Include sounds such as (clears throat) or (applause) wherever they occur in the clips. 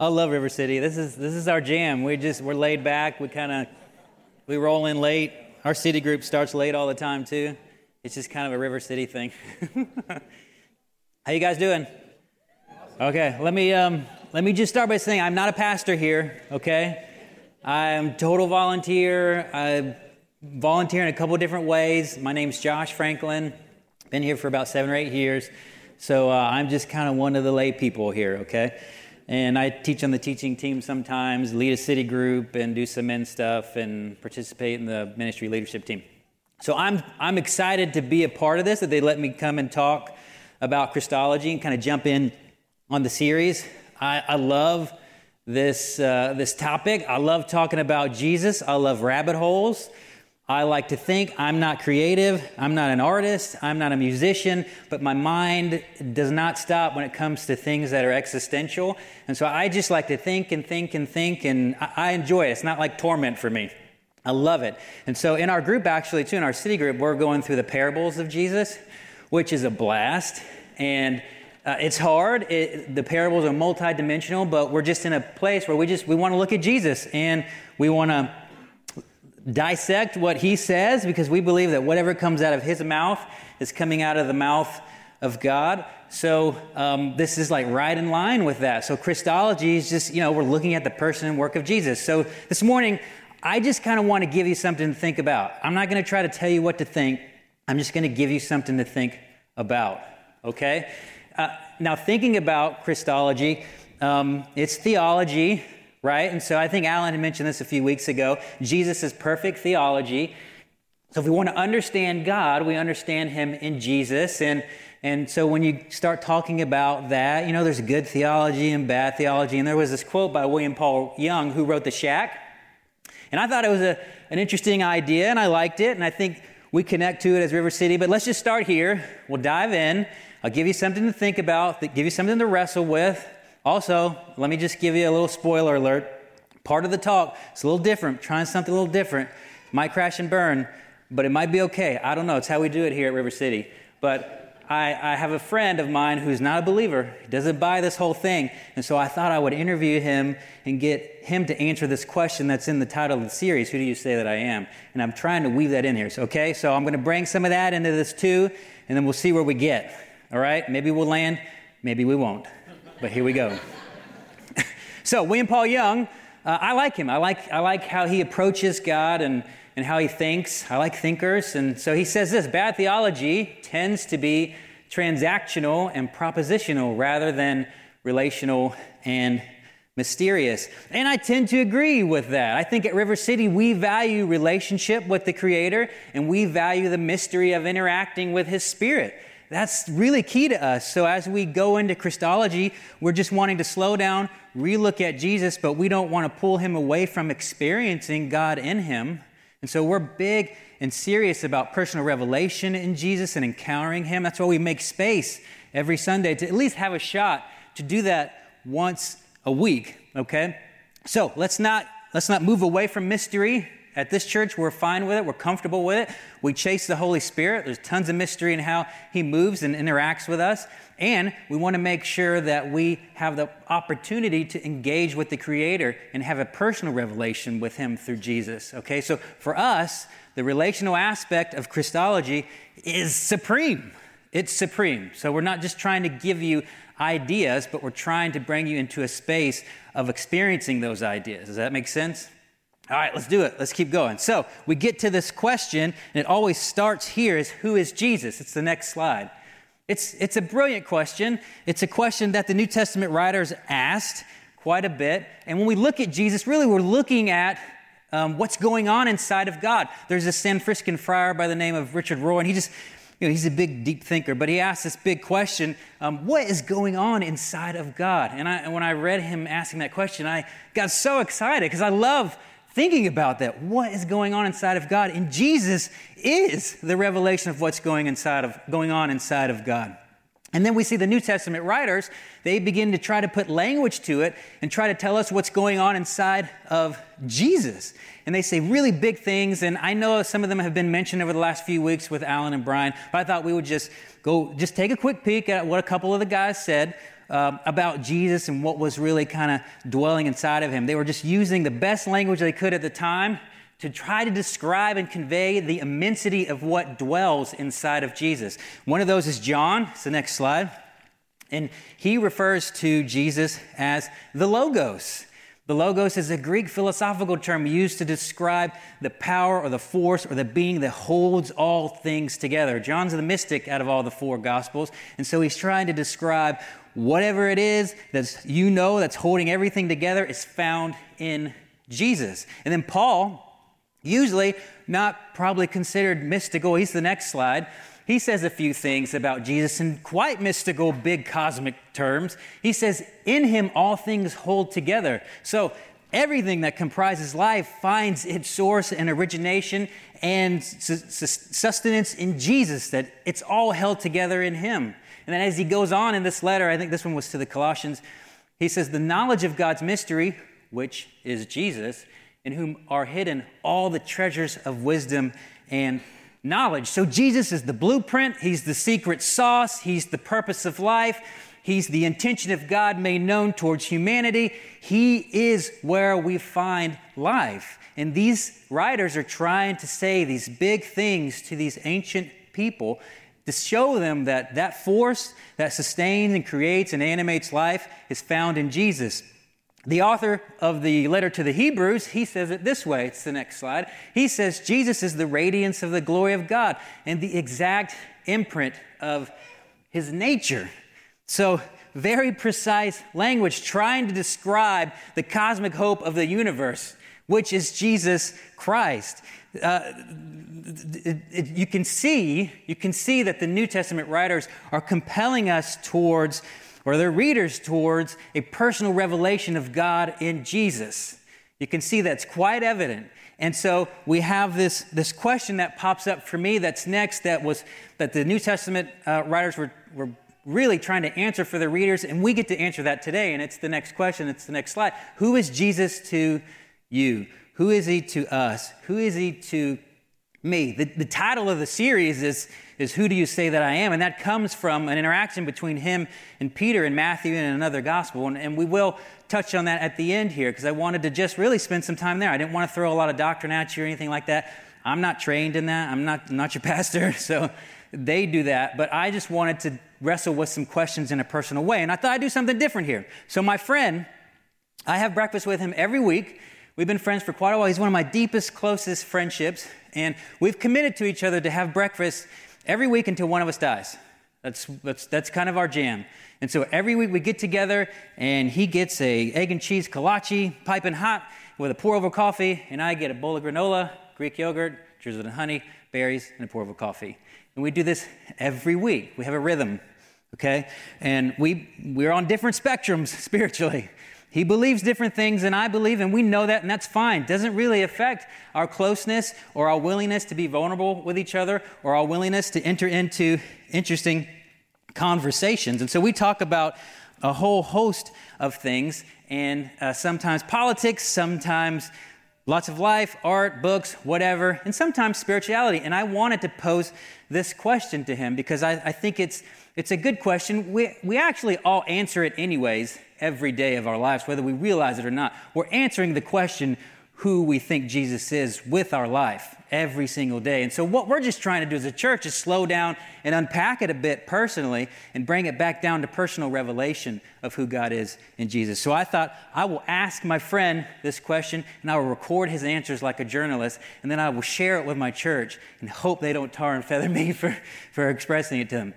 I love River City. This is this is our jam. We just we're laid back. We kind of we roll in late. Our city group starts late all the time too. It's just kind of a River City thing. (laughs) How you guys doing? Okay, let me um, let me just start by saying I'm not a pastor here. Okay, I'm total volunteer. I volunteer in a couple different ways. My name's Josh Franklin. Been here for about seven or eight years, so uh, I'm just kind of one of the lay people here. Okay. And I teach on the teaching team sometimes, lead a city group, and do some men stuff, and participate in the ministry leadership team. So I'm, I'm excited to be a part of this, that they let me come and talk about Christology and kind of jump in on the series. I, I love this, uh, this topic. I love talking about Jesus. I love rabbit holes. I like to think I'm not creative, I'm not an artist, I'm not a musician, but my mind does not stop when it comes to things that are existential. And so I just like to think and think and think, and I enjoy it. It's not like torment for me. I love it. And so in our group, actually, too, in our city group, we're going through the parables of Jesus, which is a blast. And uh, it's hard. It, the parables are multidimensional, but we're just in a place where we just we want to look at Jesus and we want to dissect what he says because we believe that whatever comes out of his mouth is coming out of the mouth of God. So um, this is like right in line with that. So Christology is just, you know, we're looking at the person and work of Jesus. So this morning, I just kind of want to give you something to think about. I'm not going to try to tell you what to think. I'm just going to give you something to think about. Okay? Uh, now, thinking about Christology, um, it's theology right? And so I think Alan had mentioned this a few weeks ago. Jesus is perfect theology. So if we want to understand God, we understand Him in Jesus. And, and so when you start talking about that, you know, there's good theology and bad theology. And there was this quote by William Paul Young, who wrote The Shack. And I thought it was a, an interesting idea, and I liked it. And I think we connect to it as River City. But let's just start here. We'll dive in. I'll give you something to think about, give you something to wrestle with. Also, let me just give you a little spoiler alert. Part of the talk is a little different, trying something a little different. Might crash and burn, but it might be okay. I don't know. It's how we do it here at River City. But I, I have a friend of mine who's not a believer. He doesn't buy this whole thing. And so I thought I would interview him and get him to answer this question that's in the title of the series Who do you say that I am? And I'm trying to weave that in here. So, okay, so I'm going to bring some of that into this too, and then we'll see where we get. All right? Maybe we'll land, maybe we won't but here we go. so, William Paul Young, uh, I like him. I like, I like how he approaches God and, and how he thinks. I like thinkers. And so he says this bad theology tends to be transactional and propositional rather than relational and mysterious. And I tend to agree with that. I think at River City, we value relationship with the Creator and we value the mystery of interacting with His Spirit. That's really key to us. So as we go into Christology, we're just wanting to slow down, relook at Jesus, but we don't want to pull him away from experiencing God in him. And so we're big and serious about personal revelation in Jesus and encountering him. That's why we make space every Sunday to at least have a shot to do that once a week, okay? So let's not let's not move away from mystery at this church, we're fine with it. We're comfortable with it. We chase the Holy Spirit. There's tons of mystery in how He moves and interacts with us. And we want to make sure that we have the opportunity to engage with the Creator and have a personal revelation with Him through Jesus. Okay, so for us, the relational aspect of Christology is supreme. It's supreme. So we're not just trying to give you ideas, but we're trying to bring you into a space of experiencing those ideas. Does that make sense? All right, let's do it. Let's keep going. So we get to this question, and it always starts here is who is Jesus? It's the next slide. It's, it's a brilliant question. It's a question that the New Testament writers asked quite a bit. And when we look at Jesus, really we're looking at um, what's going on inside of God. There's a San Franciscan friar by the name of Richard Rohr, and he just, you know, he's a big, deep thinker, but he asked this big question um, what is going on inside of God? And, I, and when I read him asking that question, I got so excited because I love thinking about that. What is going on inside of God? And Jesus is the revelation of what's going inside of going on inside of God. And then we see the New Testament writers, they begin to try to put language to it and try to tell us what's going on inside of Jesus. And they say really big things. And I know some of them have been mentioned over the last few weeks with Alan and Brian, but I thought we would just go, just take a quick peek at what a couple of the guys said uh, about Jesus and what was really kind of dwelling inside of him. They were just using the best language they could at the time to try to describe and convey the immensity of what dwells inside of Jesus. One of those is John. It's the next slide. And he refers to Jesus as the Logos. The Logos is a Greek philosophical term used to describe the power or the force or the being that holds all things together. John's the mystic out of all the four Gospels, and so he's trying to describe whatever it is that you know that's holding everything together is found in Jesus. And then Paul, usually not probably considered mystical, he's the next slide he says a few things about Jesus in quite mystical, big cosmic terms. He says, In him all things hold together. So everything that comprises life finds its source and origination and sustenance in Jesus, that it's all held together in him. And then as he goes on in this letter, I think this one was to the Colossians, he says, The knowledge of God's mystery, which is Jesus, in whom are hidden all the treasures of wisdom and knowledge. So Jesus is the blueprint, He's the secret sauce, He's the purpose of life. He's the intention of God made known towards humanity. He is where we find life. And these writers are trying to say these big things to these ancient people to show them that that force that sustains and creates and animates life is found in Jesus. The author of the letter to the Hebrews, he says it this way. It's the next slide. He says, Jesus is the radiance of the glory of God and the exact imprint of his nature. So, very precise language trying to describe the cosmic hope of the universe, which is Jesus Christ. Uh, it, it, you can see, you can see that the New Testament writers are compelling us towards or their readers towards a personal revelation of God in Jesus. You can see that's quite evident. And so we have this, this question that pops up for me that's next that was that the New Testament uh, writers were, were really trying to answer for their readers, and we get to answer that today. And it's the next question, it's the next slide. Who is Jesus to you? Who is he to us? Who is he to me? The, the title of the series is is Who do you say that I am? And that comes from an interaction between him and Peter in Matthew and another gospel. And, and we will touch on that at the end here because I wanted to just really spend some time there. I didn't want to throw a lot of doctrine at you or anything like that. I'm not trained in that. I'm not, not your (laughs) pastor, so they do that. But I just wanted to wrestle with some questions in a personal way. And I thought I'd do something different here. So, my friend, I have breakfast with him every week. We've been friends for quite a while. He's one of my deepest, closest friendships. And we've committed to each other to have breakfast every week until one of us dies. That's, that's, that's kind of our jam. And so every week we get together and he gets a egg and cheese kolache, piping hot with a pour over coffee, and I get a bowl of granola, Greek yogurt, drizzled in honey, berries, and a pour over coffee. And we do this every week. We have a rhythm, okay? And we, we're on different spectrums (laughs) spiritually. He believes different things than I believe, and we know that, and that's fine. Doesn't really affect our closeness or our willingness to be vulnerable with each other or our willingness to enter into interesting conversations. And so we talk about a whole host of things, and uh, sometimes politics, sometimes lots of life, art, books, whatever, and sometimes spirituality. And I wanted to pose this question to him because I, I think it's, it's a good question. We, we actually all answer it anyways every day of our lives, whether we realize it or not. We're answering the question who we think Jesus is with our life every single day. And so, what we're just trying to do as a church is slow down and unpack it a bit personally and bring it back down to personal revelation of who God is in Jesus. So, I thought I will ask my friend this question and I will record his answers like a journalist, and then I will share it with my church and hope they don't tar and feather me (laughs) for, for expressing it to them.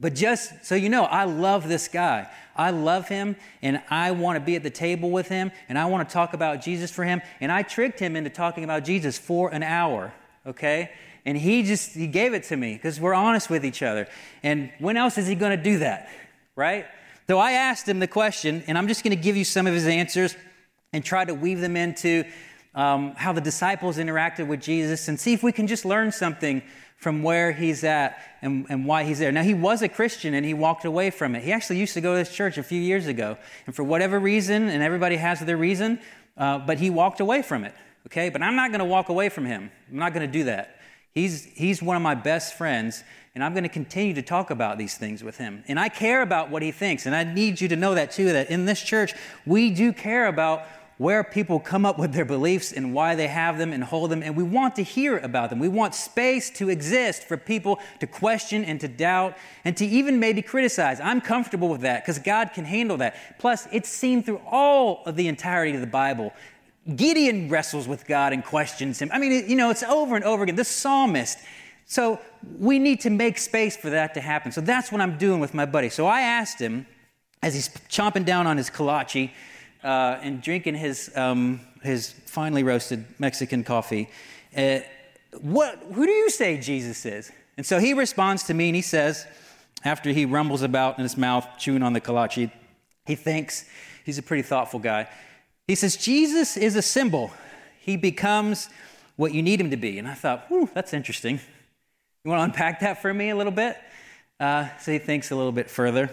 But just so you know, I love this guy. I love him and I want to be at the table with him and I want to talk about Jesus for him. And I tricked him into talking about Jesus for an hour, okay? And he just, he gave it to me because we're honest with each other. And when else is he going to do that, right? So I asked him the question, and I'm just going to give you some of his answers and try to weave them into um, how the disciples interacted with Jesus and see if we can just learn something from where he's at and, and why he's there. Now, he was a Christian and he walked away from it. He actually used to go to this church a few years ago. And for whatever reason, and everybody has their reason, uh, but he walked away from it. Okay? But I'm not going to walk away from him. I'm not going to do that. He's, he's one of my best friends, and I'm going to continue to talk about these things with him. And I care about what he thinks, and I need you to know that too, that in this church, we do care about where people come up with their beliefs and why they have them and hold them, and we want to hear about them. We want space to exist for people to question and to doubt and to even maybe criticize. I'm comfortable with that because God can handle that. Plus, it's seen through all of the entirety of the Bible Gideon wrestles with God and questions him. I mean, you know, it's over and over again. The psalmist. So we need to make space for that to happen. So that's what I'm doing with my buddy. So I asked him, as he's chomping down on his kolache uh, and drinking his, um, his finely roasted Mexican coffee, uh, what, who do you say Jesus is? And so he responds to me and he says, after he rumbles about in his mouth, chewing on the kolache, he thinks, he's a pretty thoughtful guy. He says, Jesus is a symbol. He becomes what you need him to be. And I thought, whew, that's interesting. You want to unpack that for me a little bit? Uh, so he thinks a little bit further.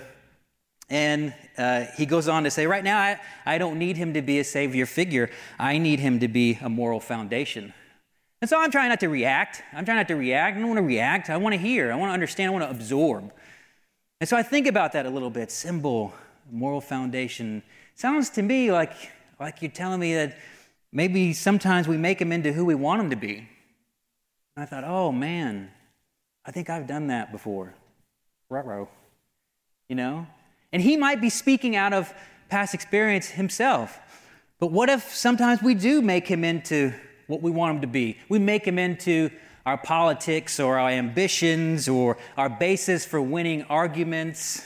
And uh, he goes on to say, right now, I, I don't need him to be a savior figure. I need him to be a moral foundation. And so I'm trying not to react. I'm trying not to react. I don't want to react. I want to hear. I want to understand. I want to absorb. And so I think about that a little bit. Symbol, moral foundation. Sounds to me like like you're telling me that maybe sometimes we make him into who we want him to be. And I thought, oh man, I think I've done that before. Ruh-roh. You know? And he might be speaking out of past experience himself. But what if sometimes we do make him into what we want him to be? We make him into our politics or our ambitions or our basis for winning arguments.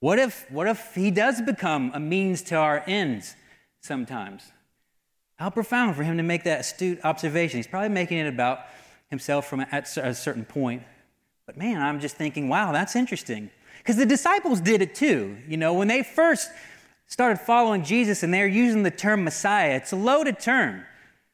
What if, what if he does become a means to our ends? sometimes. How profound for him to make that astute observation. He's probably making it about himself from at a certain point. But man, I'm just thinking, wow, that's interesting. Because the disciples did it too. You know, when they first started following Jesus and they're using the term Messiah, it's a loaded term.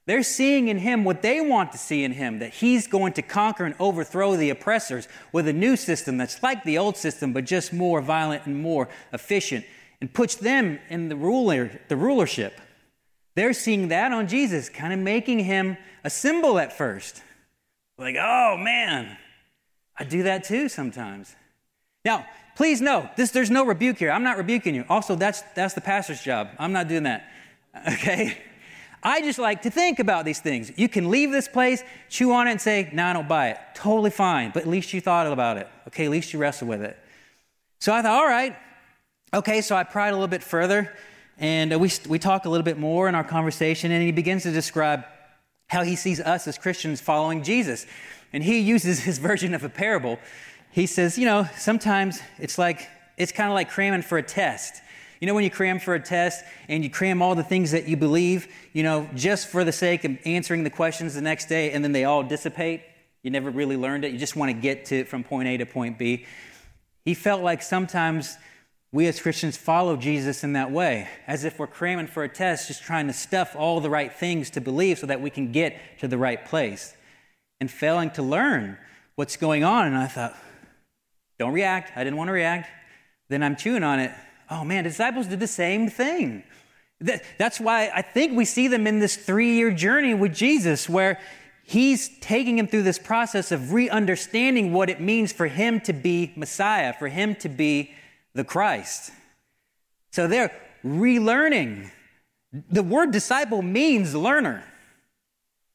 They're seeing in him what they want to see in him that he's going to conquer and overthrow the oppressors with a new system that's like the old system, but just more violent and more efficient and puts them in the ruler, the rulership. They're seeing that on Jesus, kind of making him a symbol at first. Like, oh man, I do that too sometimes. Now, please know, this, there's no rebuke here. I'm not rebuking you. Also, that's, that's the pastor's job. I'm not doing that. (laughs) Okay? I just like to think about these things. You can leave this place, chew on it, and say, no, I don't buy it. Totally fine. But at least you thought about it. Okay, at least you wrestled with it. So I thought, all right, Okay, so I pried a little bit further, and uh, we, we talk a little bit more in our conversation, and he begins to describe how he sees us as Christians following Jesus. And he uses (laughs) his version of a parable. He says, you know, sometimes it's like, it's kind of like cramming for a test. You know, when you cram for a test and you cram all the things that you believe, you know, just for the sake of answering the questions the next day, and then they all dissipate. You never really learned it. You just want to get to it from point A to point B. He felt like sometimes we as Christians follow Jesus in that way, as if we're cramming for a test, just trying to stuff all the right things to believe so that we can get to the right place, and failing to learn what's going on. And I thought, don't react. I didn't want to react. Then I'm chewing on it. Oh man, disciples did the same thing. That's why I think we see them in this three year journey with Jesus, where he's taking him through this process of re understanding what it means for him to be Messiah, for him to be the Christ. So they're relearning. The word disciple means learner.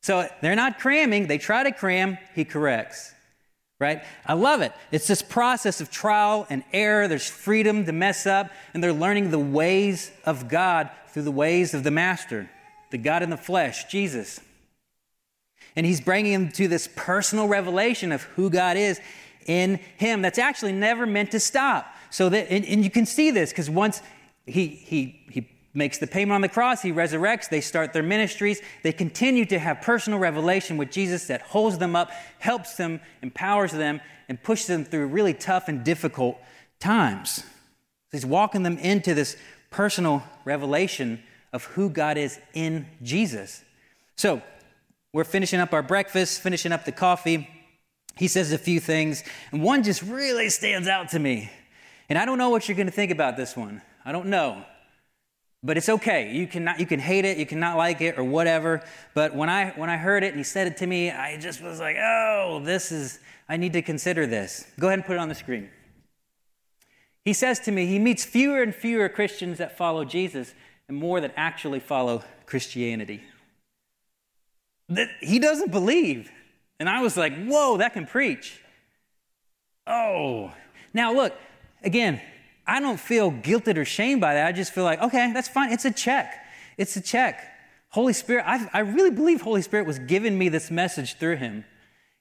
So they're not cramming, they try to cram, he corrects. Right? I love it. It's this process of trial and error. There's freedom to mess up, and they're learning the ways of God through the ways of the Master, the God in the flesh, Jesus. And he's bringing them to this personal revelation of who God is in him that's actually never meant to stop. So that, and, and you can see this because once he, he, he makes the payment on the cross, he resurrects, they start their ministries, they continue to have personal revelation with Jesus that holds them up, helps them, empowers them, and pushes them through really tough and difficult times. He's walking them into this personal revelation of who God is in Jesus. So, we're finishing up our breakfast, finishing up the coffee. He says a few things, and one just really stands out to me. And I don't know what you're going to think about this one. I don't know. But it's okay. You can, you can hate it, you cannot like it, or whatever. But when I, when I heard it and he said it to me, I just was like, oh, this is, I need to consider this. Go ahead and put it on the screen. He says to me, he meets fewer and fewer Christians that follow Jesus and more that actually follow Christianity. That he doesn't believe. And I was like, whoa, that can preach. Oh. Now, look, again, I don't feel guilted or shamed by that. I just feel like, okay, that's fine. It's a check. It's a check. Holy Spirit, I, I really believe Holy Spirit was giving me this message through him.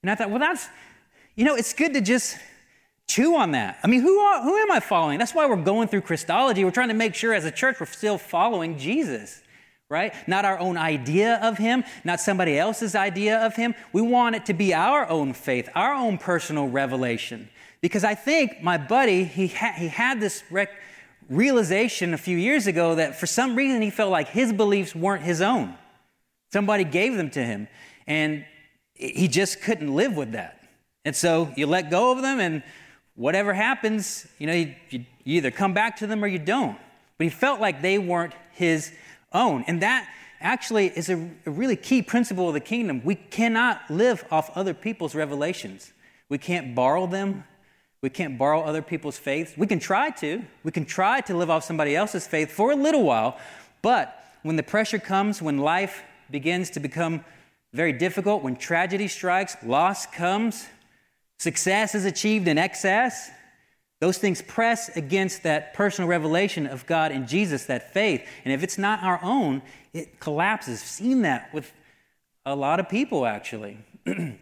And I thought, well, that's, you know, it's good to just chew on that. I mean, who, are, who am I following? That's why we're going through Christology. We're trying to make sure as a church we're still following Jesus, right? Not our own idea of him, not somebody else's idea of him. We want it to be our own faith, our own personal revelation. Because I think my buddy, he, ha- he had this rec- realization a few years ago that for some reason he felt like his beliefs weren't his own. Somebody gave them to him, and he just couldn't live with that. And so you let go of them, and whatever happens, you know, you, you, either come back to them or you don't. But he felt like they weren't his own. And that actually is a, a really key principle of the kingdom. We cannot live off other people's revelations, we can't borrow them. We can't borrow other people's faith. We can try to. We can try to live off somebody else's faith for a little while. But when the pressure comes, when life begins to become very difficult, when tragedy strikes, loss comes, success is achieved in excess, those things press against that personal revelation of God and Jesus, that faith. And if it's not our own, it collapses. I've seen that with a lot of people, actually. (clears throat)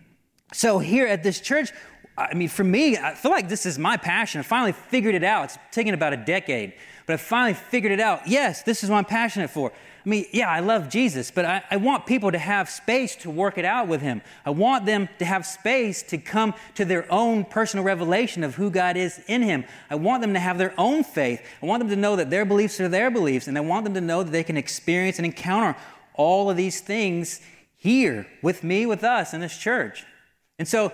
so here at this church, I mean, for me, I feel like this is my passion. I finally figured it out. It's taken about a decade, but I finally figured it out. Yes, this is what I'm passionate for. I mean, yeah, I love Jesus, but I, I, want people to have space to work it out with Him. I want them to have space to come to their own personal revelation of who God is in Him. I want them to have their own faith. I want them to know that their beliefs are their beliefs, and I want them to know that they can experience and encounter all of these things here with me, with us in this church. And so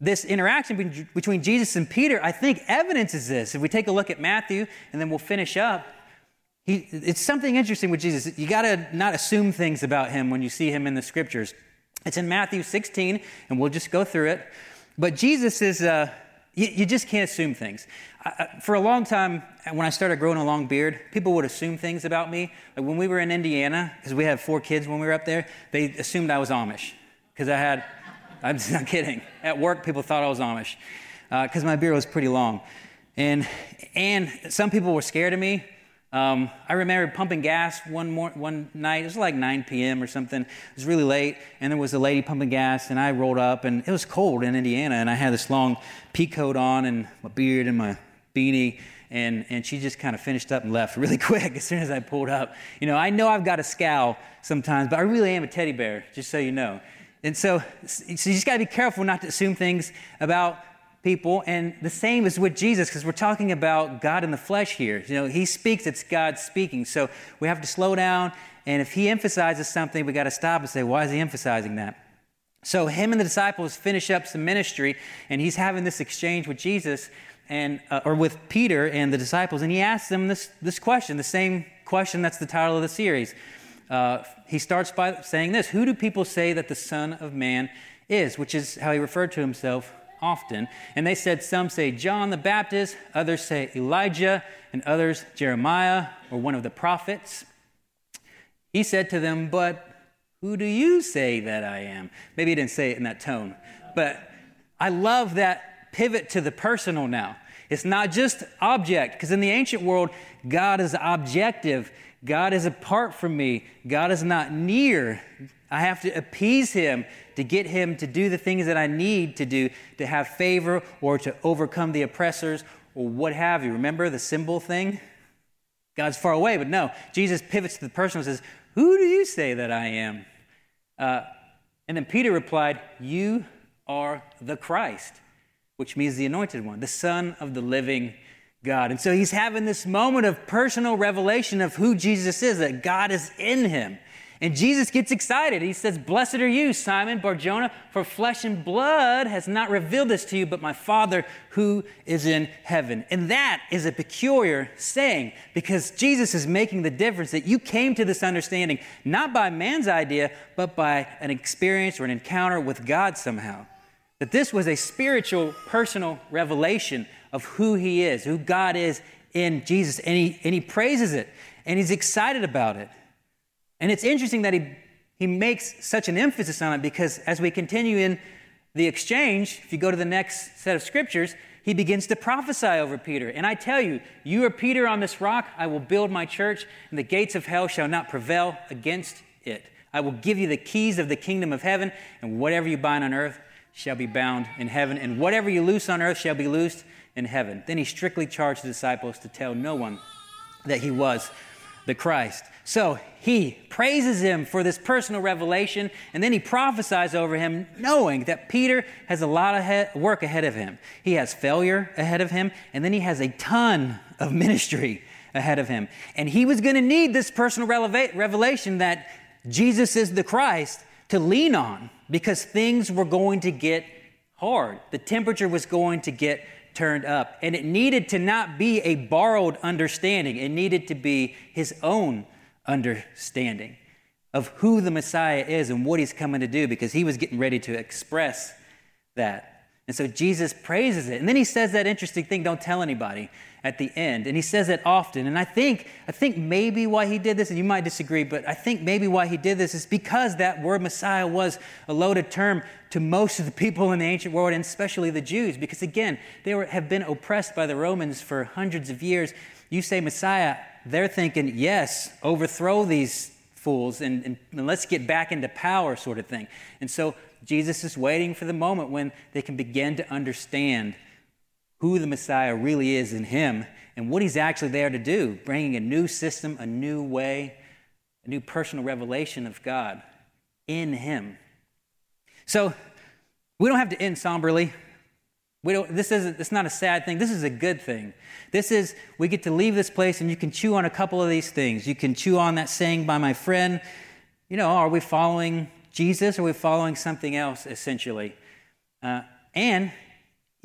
this interaction between Jesus and Peter, I think, evidences this. If we take a look at Matthew and then we'll finish up, he, it's something interesting with Jesus. You got to not assume things about him when you see him in the scriptures. It's in Matthew 16, and we'll just go through it. But Jesus is, uh, you, you, just can't assume things. I, for a long time, when I started growing a long beard, people would assume things about me. Like when we were in Indiana, because we had four kids when we were up there, they assumed I was Amish because I had I'm not kidding. At work, people thought I was Amish because uh, my beard was pretty long. And, and some people were scared of me. Um, I remember pumping gas one, more, one night. It was like 9 p.m. or something. It was really late, and there was a lady pumping gas, and I rolled up, and it was cold in Indiana, and I had this long pea coat on, and my beard, and my beanie, and, and she just kind of finished up and left (laughs) really quick as soon as I pulled up. You know, I know I've got a scowl sometimes, but I really am a teddy bear, just so you know. And so, so you just got to be careful not to assume things about people. And the same is with Jesus, because we're talking about God in the flesh here. You know, He speaks, it's God speaking. So we have to slow down. And if He emphasizes something, we got to stop and say, why is He emphasizing that? So him and the disciples finish up some ministry, and he's having this exchange with Jesus and uh, or with Peter and the disciples, and he asks them this this question, the same question that's the title of the series uh, he starts by saying this Who do people say that the Son of Man is? Which is how he referred to himself often. And they said, Some say John the Baptist, others say Elijah, and others Jeremiah or one of the prophets. He said to them, But who do you say that I am? Maybe he didn't say it in that tone, but I love that pivot to the personal now. It's not just object, because in the ancient world, God is objective. God is apart from me. God is not near. I have to appease him to get him to do the things that I need to do to have favor or to overcome the oppressors or what have you. Remember the symbol thing? God's far away, but no. Jesus pivots to the person and says, Who do you say that I am? Uh, and then Peter replied, You are the Christ, which means the anointed one, the Son of the living God. And so he's having this moment of personal revelation of who Jesus is, that God is in him. And Jesus gets excited. He says, Blessed are you, Simon Barjona, for flesh and blood has not revealed this to you, but my Father who is in heaven. And that is a peculiar saying because Jesus is making the difference that you came to this understanding not by man's idea, but by an experience or an encounter with God somehow. That this was a spiritual, personal revelation of who He is, who God is in Jesus. And He, and he praises it and He's excited about it. And it's interesting that he, he makes such an emphasis on it because as we continue in the exchange, if you go to the next set of scriptures, he begins to prophesy over Peter. And I tell you, you are Peter on this rock, I will build my church, and the gates of hell shall not prevail against it. I will give you the keys of the kingdom of heaven, and whatever you bind on earth shall be bound in heaven, and whatever you loose on earth shall be loosed in heaven. Then he strictly charged the disciples to tell no one that he was the Christ. So he praises him for this personal revelation, and then he prophesies over him, knowing that Peter has a lot of work ahead of him. He has failure ahead of him, and then he has a ton of (laughs) ministry ahead of him. And he was going to need this personal revelation that Jesus is the Christ to lean on because things were going to get hard. The temperature was going to get turned up. And it needed to not be a borrowed understanding, it needed to be his own understanding of who the Messiah is and what he's coming to do because he was getting ready to express that. And so Jesus praises it. And then he says that interesting thing, don't tell anybody at the end. And he says it often. And I think, I think maybe why he did this, and you might disagree, but I think maybe why he did this is because that word Messiah was a loaded term to most of the people in the ancient world, and especially the Jews, because again, they were, have been oppressed by the Romans for hundreds of years. You say Messiah, they're thinking, yes, overthrow these fools and, and, and let's get back into power, sort of thing. And so Jesus is waiting for the moment when they can begin to understand who the Messiah really is in him and what he's actually there to do, bringing a new system, a new way, a new personal revelation of God in him. So we don't have to end somberly. We don't, this isn't, it's not a sad thing. This is a good thing. This is, we get to leave this place and you can chew on a couple of these things. You can chew on that saying by my friend. You know, are we following Jesus or are we following something else, essentially? Uh, and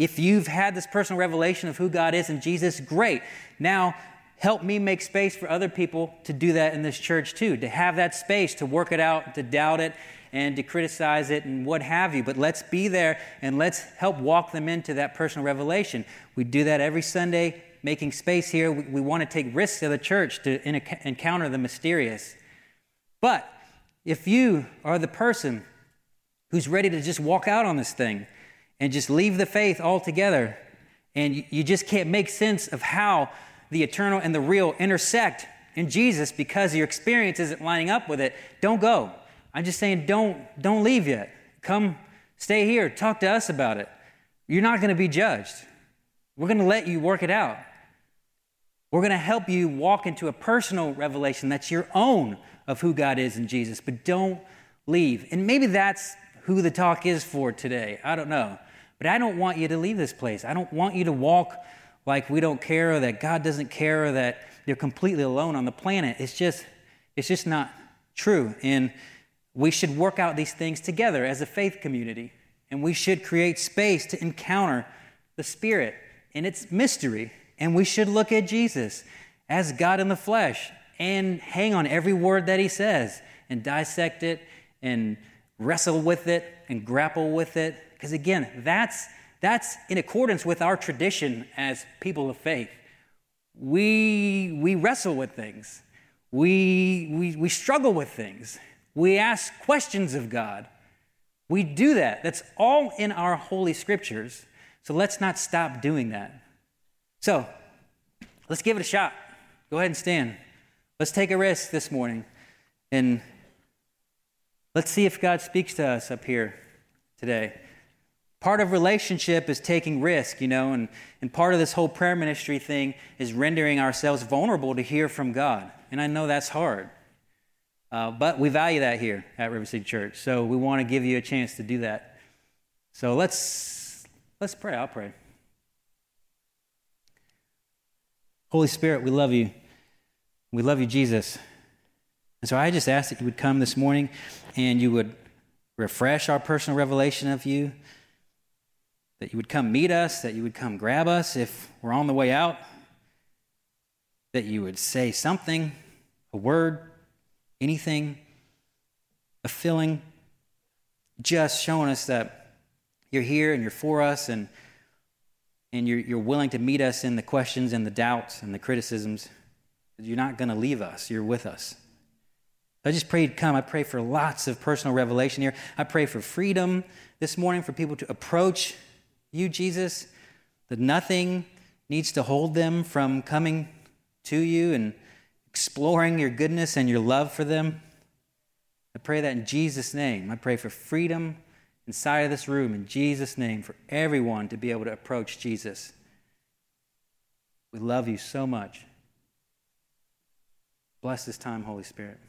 if you've had this personal revelation of who God is and Jesus, great. Now, help me make space for other people to do that in this church too, to have that space to work it out, to doubt it, and to criticize it and what have you. But let's be there and let's help walk them into that personal revelation. We do that every Sunday, making space here. We, we want to take risks of the church to in, encounter the mysterious. But if you are the person who's ready to just walk out on this thing and just leave the faith altogether, and you, just can't make sense of how the eternal and the real intersect in Jesus because your experience isn't lining up with it, don't go. I'm just saying don't don't leave yet. Come stay here, talk to us about it. You're not going to be judged. We're going to let you work it out. We're going to help you walk into a personal revelation that's your own of who God is in Jesus, but don't leave. And maybe that's who the talk is for today. I don't know. But I don't want you to leave this place. I don't want you to walk like we don't care or that God doesn't care or that you're completely alone on the planet. It's just it's just not true. And we should work out these things together as a faith community. And we should create space to encounter the Spirit in its mystery. And we should look at Jesus as God in the flesh and hang on every word that he says and dissect it and wrestle with it and grapple with it. Because again, that's, that's in accordance with our tradition as people of faith. We, we wrestle with things, we, we, we struggle with things. We ask questions of God. We do that. That's all in our holy scriptures. So let's not stop doing that. So let's give it a shot. Go ahead and stand. Let's take a risk this morning and let's see if God speaks to us up here today. Part of relationship is taking risk, you know, and, and part of this whole prayer ministry thing is rendering ourselves vulnerable to hear from God. And I know that's hard. Uh, but we value that here at River City Church. So we want to give you a chance to do that. So let's let's pray. I'll pray. Holy Spirit, we love you. We love you, Jesus. And so I just ask that you would come this morning and you would refresh our personal revelation of you, that you would come meet us, that you would come grab us if we're on the way out, that you would say something, a word, anything, a feeling, just showing us that you're here and you're for us and, and you're, you're willing to meet us in the questions and the doubts and the criticisms. You're not going to leave us, you're with us. I just pray you'd come. I pray for lots of personal revelation here. I pray for freedom this morning for people to approach you, Jesus, that nothing needs to hold them from coming to you and exploring your goodness and your love for them. I pray that in Jesus' name. I pray for freedom inside of this room in Jesus' name for everyone to be able to approach Jesus. We love you so much. Bless this time, Holy Spirit.